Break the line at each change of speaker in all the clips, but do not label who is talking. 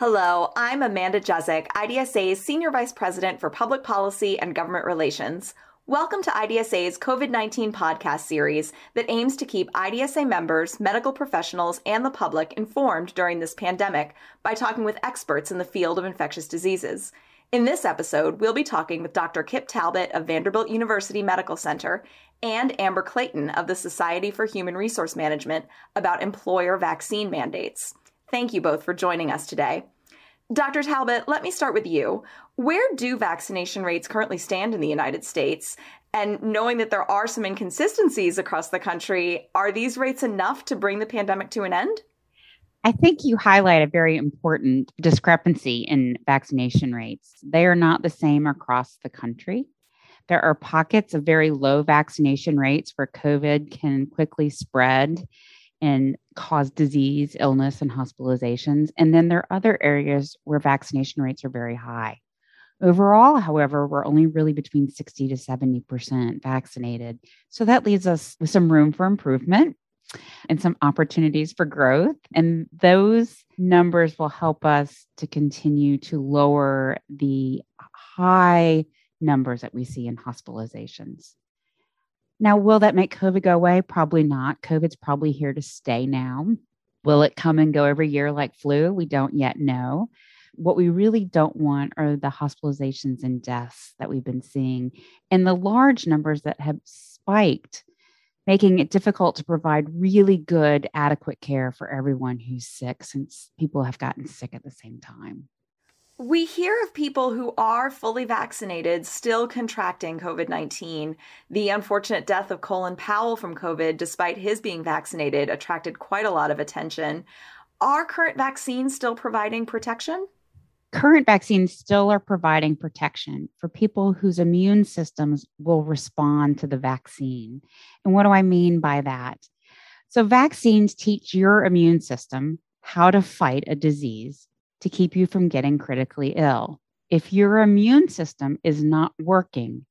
Hello, I'm Amanda Jezek, IDSA's Senior Vice President for Public Policy and Government Relations. Welcome to IDSA's COVID 19 podcast series that aims to keep IDSA members, medical professionals, and the public informed during this pandemic by talking with experts in the field of infectious diseases. In this episode, we'll be talking with Dr. Keipp Talbot of Vanderbilt University Medical Center and Amber Clayton of the Society for Human Resource Management about employer vaccine mandates. Thank you both for joining us today. Dr. Talbot, let me start with you. Where do vaccination rates currently stand in the United States? And knowing that there are some inconsistencies across the country, are these rates enough to bring the pandemic to an end?
I think you highlight a very important discrepancy in vaccination rates. They are not the same across the country. There are pockets of very low vaccination rates where COVID can quickly spread and cause disease, illness, and hospitalizations. And then there are other areas where vaccination rates are very high. Overall, however, we're only really between 60 to 70% vaccinated. So that leaves us with some room for improvement and some opportunities for growth. And those numbers will help us to continue to lower the high numbers that we see in hospitalizations. Now, will that make COVID go away? Probably not. COVID's probably here to stay now. Will it come and go every year like flu? We don't yet know. What we really don't want are the hospitalizations and deaths that we've been seeing and the large numbers that have spiked, making it difficult to provide really good, adequate care for everyone who's sick since people have gotten sick at the same time.
We hear of people who are fully vaccinated still contracting COVID 19. The unfortunate death of Colin Powell from COVID, despite his being vaccinated, attracted quite a lot of attention. Are current vaccines still providing protection?
Current vaccines still are providing protection for people whose immune systems will respond to the vaccine. And what do I mean by that? So, vaccines teach your immune system how to fight a disease to keep you from getting critically ill. If your immune system is not working,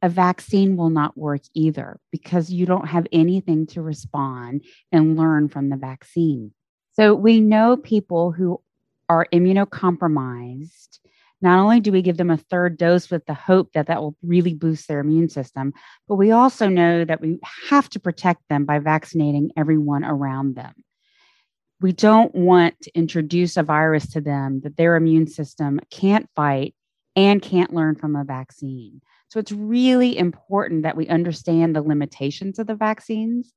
a vaccine will not work either because you don't have anything to respond and learn from the vaccine. So we know people who are immunocompromised. Not only do we give them a third dose with the hope that that will really boost their immune system, but we also know that we have to protect them by vaccinating everyone around them we don't want to introduce a virus to them that their immune system can't fight and can't learn from a vaccine. So it's really important that we understand the limitations of the vaccines.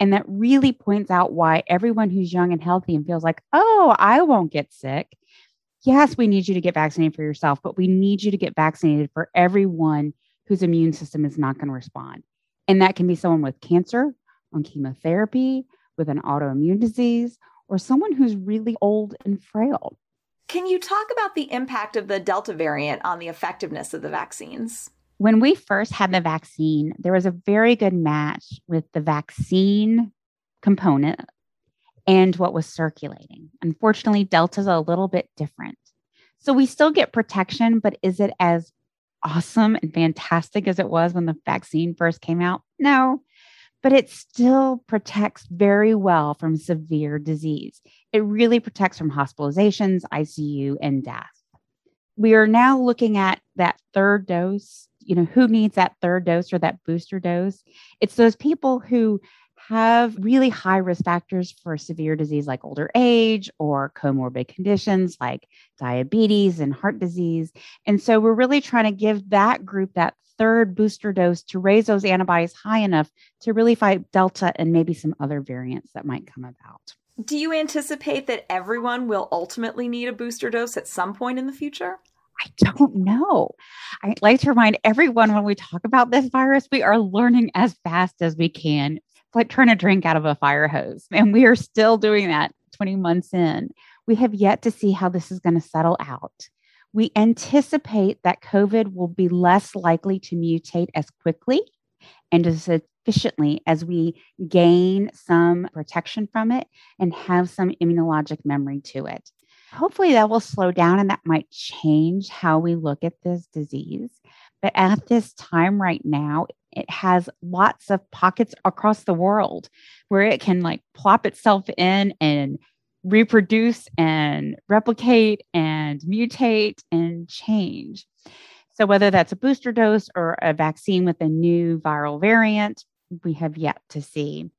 And that really points out why everyone who's young and healthy and feels like, oh, I won't get sick. Yes, we need you to get vaccinated for yourself, but we need you to get vaccinated for everyone whose immune system is not going to respond. And that can be someone with cancer, on chemotherapy, with an autoimmune disease, or someone who's really old and frail.
Can you talk about the impact of the Delta variant on the effectiveness of the vaccines?
When we first had the vaccine, there was a very good match with the vaccine component and what was circulating. Unfortunately, Delta's a little bit different. So we still get protection, but is it as awesome and fantastic as it was when the vaccine first came out? No but it still protects very well from severe disease. It really protects from hospitalizations, ICU, and death. We are now looking at that third dose. You know, who needs that third dose or that booster dose? It's those people who have really high risk factors for severe disease like older age or comorbid conditions like diabetes and heart disease. And so we're really trying to give that group that third booster dose to raise those antibodies high enough to really fight Delta and maybe some other variants that might come about.
Do you anticipate that everyone will ultimately need a booster dose at some point in the future?
I don't know. I like to remind everyone when we talk about this virus, we are learning as fast as we can. Like trying to drink out of a fire hose. And we are still doing that 20 months in. We have yet to see how this is going to settle out. We anticipate that COVID will be less likely to mutate as quickly and as efficiently as we gain some protection from it and have some immunologic memory to it. Hopefully, that will slow down and that might change how we look at this disease. But at this time, right now, it has lots of pockets across the world where it can like plop itself in and reproduce and replicate and mutate and change. So, whether that's a booster dose or a vaccine with a new viral variant, we have yet to see.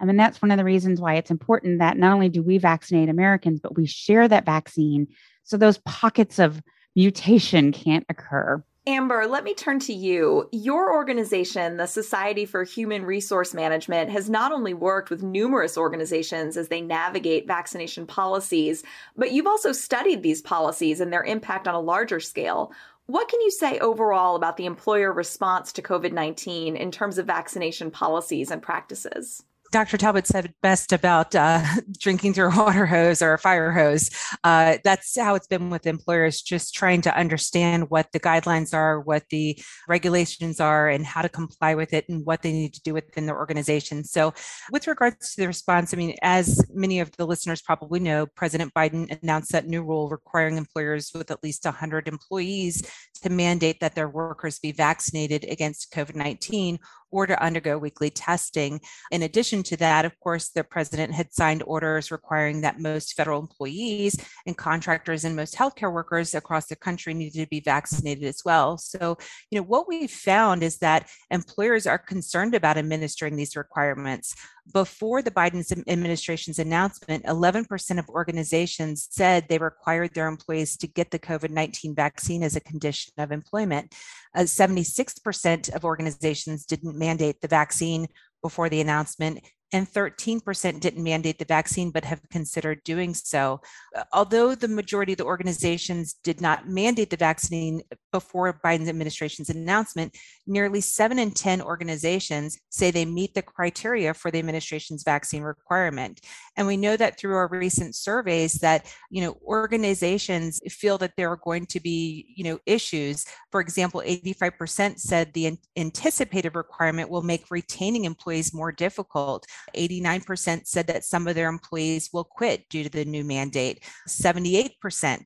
I mean, that's one of the reasons why it's important that not only do we vaccinate Americans, but we share that vaccine so those pockets of mutation can't occur.
Amber, let me turn to you. Your organization, the Society for Human Resource Management, has not only worked with numerous organizations as they navigate vaccination policies, but you've also studied these policies and their impact on a larger scale. What can you say overall about the employer response to COVID 19 in terms of vaccination policies and practices?
Dr. Talbot said best about uh, drinking through a water hose or a fire hose. Uh, that's how it's been with employers, just trying to understand what the guidelines are, what the regulations are, and how to comply with it, and what they need to do within their organization. So, with regards to the response, I mean, as many of the listeners probably know, President Biden announced that new rule requiring employers with at least 100 employees to mandate that their workers be vaccinated against COVID 19 or to undergo weekly testing. In addition to that, of course, the president had signed orders requiring that most federal employees and contractors and most healthcare workers across the country needed to be vaccinated as well. So, you know, what we've found is that employers are concerned about administering these requirements before the Biden administration's announcement, 11% of organizations said they required their employees to get the COVID 19 vaccine as a condition of employment. Uh, 76% of organizations didn't mandate the vaccine before the announcement, and 13% didn't mandate the vaccine but have considered doing so. Uh, although the majority of the organizations did not mandate the vaccine before Biden's administration's announcement, nearly 7 in 10 organizations say they meet the criteria for the administration's vaccine requirement. And we know that through our recent surveys that, you know, organizations feel that there are going to be, you know, issues. For example, 85% said the anticipated requirement will make retaining employees more difficult. 89% said that some of their employees will quit due to the new mandate. 78%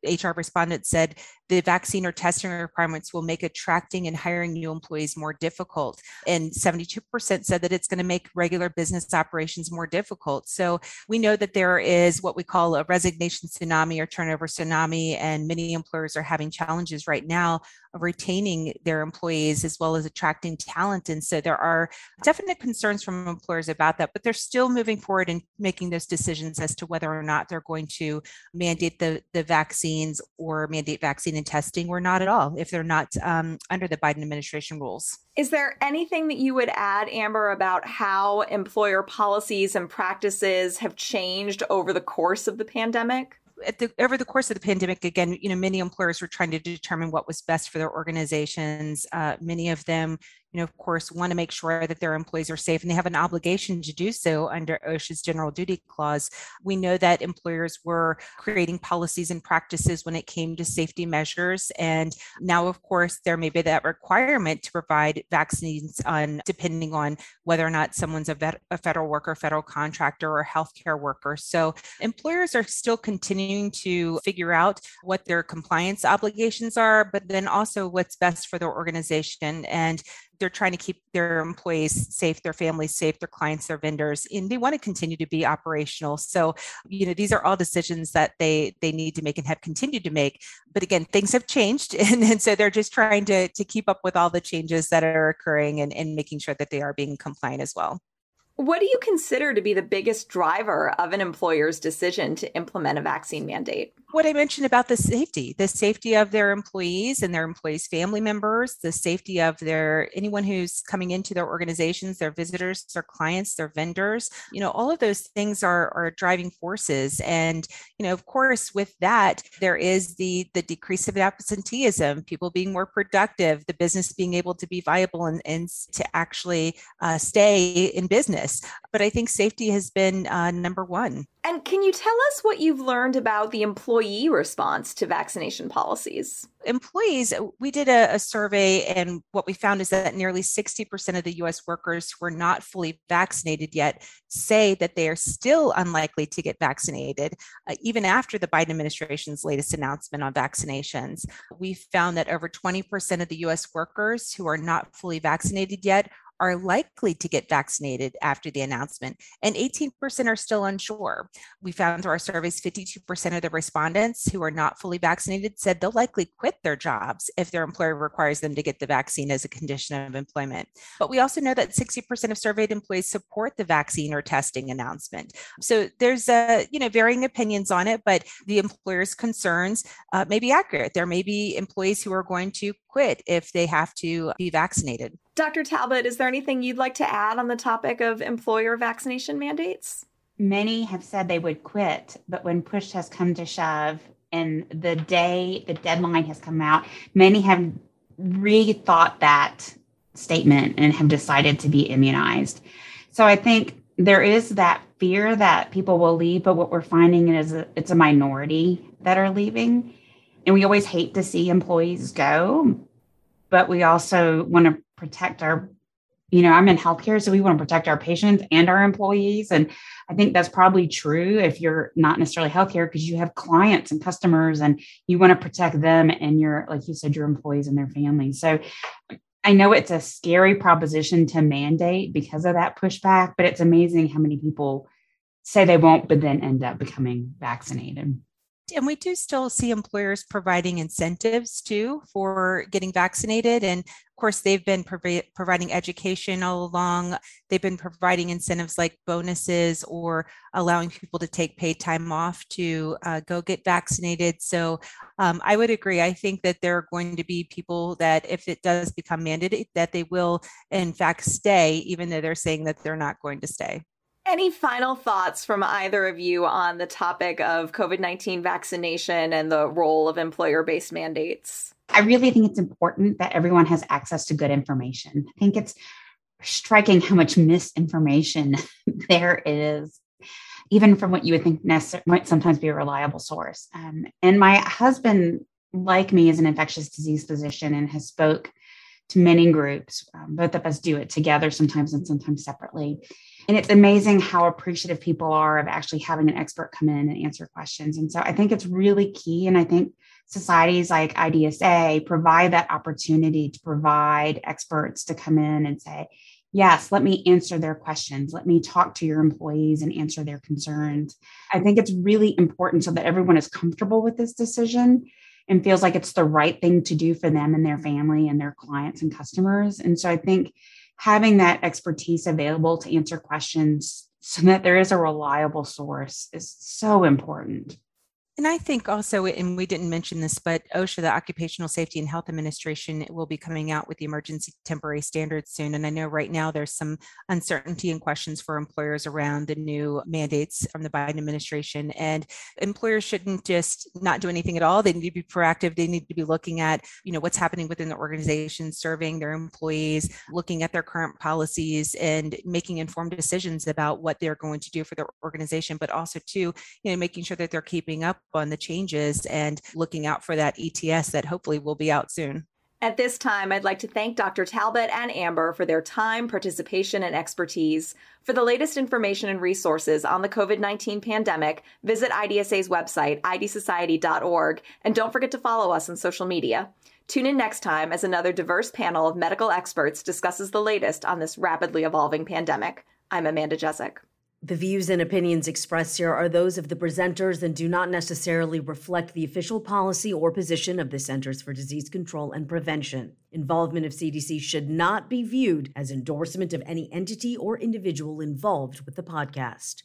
HR respondents said the vaccine or testing requirements will make attracting and hiring new employees more difficult. And 72% said that it's going to make regular business operations more difficult. So we know that there is what we call a resignation tsunami or turnover tsunami, and many employers are having challenges right now of retaining their employees as well as attracting talent. And so there are definite concerns from employers about that, but they're still moving forward and making those decisions as to whether or not they're going to mandate the, the vaccines or mandate vaccine and testing or not at all if they're not um, under the Biden administration rules.
Is there anything that you would add, Amber, about how employer policies and practices have changed over the course of the pandemic?
at the, over the course of the pandemic, again, you know, many employers were trying to determine what was best for their organizations. Uh, many of them, you know, of course, want to make sure that their employees are safe and they have an obligation to do so under OSHA's general duty clause. We know that employers were creating policies and practices when it came to safety measures. And now, of course, there may be that requirement to provide vaccines on depending on whether or not someone's a, vet, a federal worker, federal contractor, or healthcare worker. So employers are still continuing to figure out what their compliance obligations are, but then also what's best for their organization. And they're trying to keep their employees safe, their families safe, their clients, their vendors, and they want to continue to be operational. So, you know, these are all decisions that they they need to make and have continued to make. But again, things have changed, and, and so they're just trying to to keep up with all the changes that are occurring and, and making sure that they are being compliant as well.
What do you consider to be the biggest driver of an employer's decision to implement a vaccine mandate?
What I mentioned about the safety, the safety of their employees and their employees' family members, the safety of their anyone who's coming into their organizations, their visitors, their clients, their vendors. You know, all of those things are, are driving forces. And, you know, of course, with that, there is the the decrease of absenteeism, people being more productive, the business being able to be viable and, and to actually uh, stay in business this. But I think safety has been uh, number one.
And can you tell us what you've learned about the employee response to vaccination policies?
Employees, we did a, a, survey, and what we found is that nearly 60% of the US workers who are not fully vaccinated yet say that they are still unlikely to get vaccinated, uh, even after the Biden administration's latest announcement on vaccinations. We found that over 20% of the US workers who are not fully vaccinated yet are likely to get vaccinated after the announcement, and 18% are still unsure. We found through our surveys 52% of the respondents who are not fully vaccinated said they'll likely quit their jobs if their employer requires them to get the vaccine as a condition of employment. But we also know that 60% of surveyed employees support the vaccine or testing announcement. So there's a, you know varying opinions on it, but the employer's concerns uh, may be accurate. There may be employees who are going to quit if they have to be vaccinated.
Dr. Talbot, is there anything you'd like to add on the topic of employer vaccination mandates?
Many have said they would quit, but when push has come to shove and the day the deadline has come out, many have rethought that statement and have decided to be immunized. So I think there is that fear that people will leave, but what we're finding is it's a minority that are leaving. And we always hate to see employees go, but we also want to protect our, you know, I'm in healthcare, so we want to protect our patients and our employees. And I think that's probably true if you're not necessarily healthcare because you have clients and customers and you want to protect them and your, like you said, your employees and their families. So I know it's a scary proposition to mandate because of that pushback, but it's amazing how many people say they won't, but then end up becoming vaccinated.
And we do still see employers providing incentives too for getting vaccinated. And of course, they've been providing education all along. They've been providing incentives like bonuses or allowing people to take paid time off to uh, go get vaccinated. So um, I would agree. I think that there are going to be people that, if it does become mandated, that they will, in fact, stay, even though they're saying that they're not going to stay.
Any final thoughts from either of you on the topic of COVID 19 vaccination and the role of employer based mandates?
I really think it's important that everyone has access to good information. I think it's striking how much misinformation there is, even from what you would think might sometimes be a reliable source. Um, and my husband, like me, is an infectious disease physician and has spoke to many groups. Um, both of us do it together sometimes and sometimes separately. And it's amazing how appreciative people are of actually having an expert come in and answer questions. And so I think it's really key. And I think societies like IDSA provide that opportunity to provide experts to come in and say, yes, let me answer their questions. Let me talk to your employees and answer their concerns. I think it's really important so that everyone is comfortable with this decision and feels like it's the right thing to do for them and their family and their clients and customers. And so I think having that expertise available to answer questions so that there is a reliable source is so important.
And I think also, and we didn't mention this, but OSHA, the Occupational Safety and Health Administration, will be coming out with the emergency temporary standards soon. And I know right now there's some uncertainty and questions for employers around the new mandates from the Biden administration. And employers shouldn't just not do anything at all. They need to be proactive. They need to be looking at, you know, what's happening within the organization, serving their employees, looking at their current policies and making informed decisions about what they're going to do for their organization, but also too, you know, making sure that they're keeping up on the changes and looking out for that ETS that hopefully will be out soon.
At this time, I'd like to thank Dr. Talbot and Amber for their time, participation, and expertise. For the latest information and resources on the COVID 19 pandemic, visit IDSA's website, idsociety.org, and don't forget to follow us on social media. Tune in next time as another diverse panel of medical experts discusses the latest on this rapidly evolving pandemic. I'm Amanda Jezek.
The views and opinions expressed here are those of the presenters and do not necessarily reflect the official policy or position of the Centers for Disease Control and Prevention. Involvement of CDC should not be viewed as endorsement of any entity or individual involved with the podcast.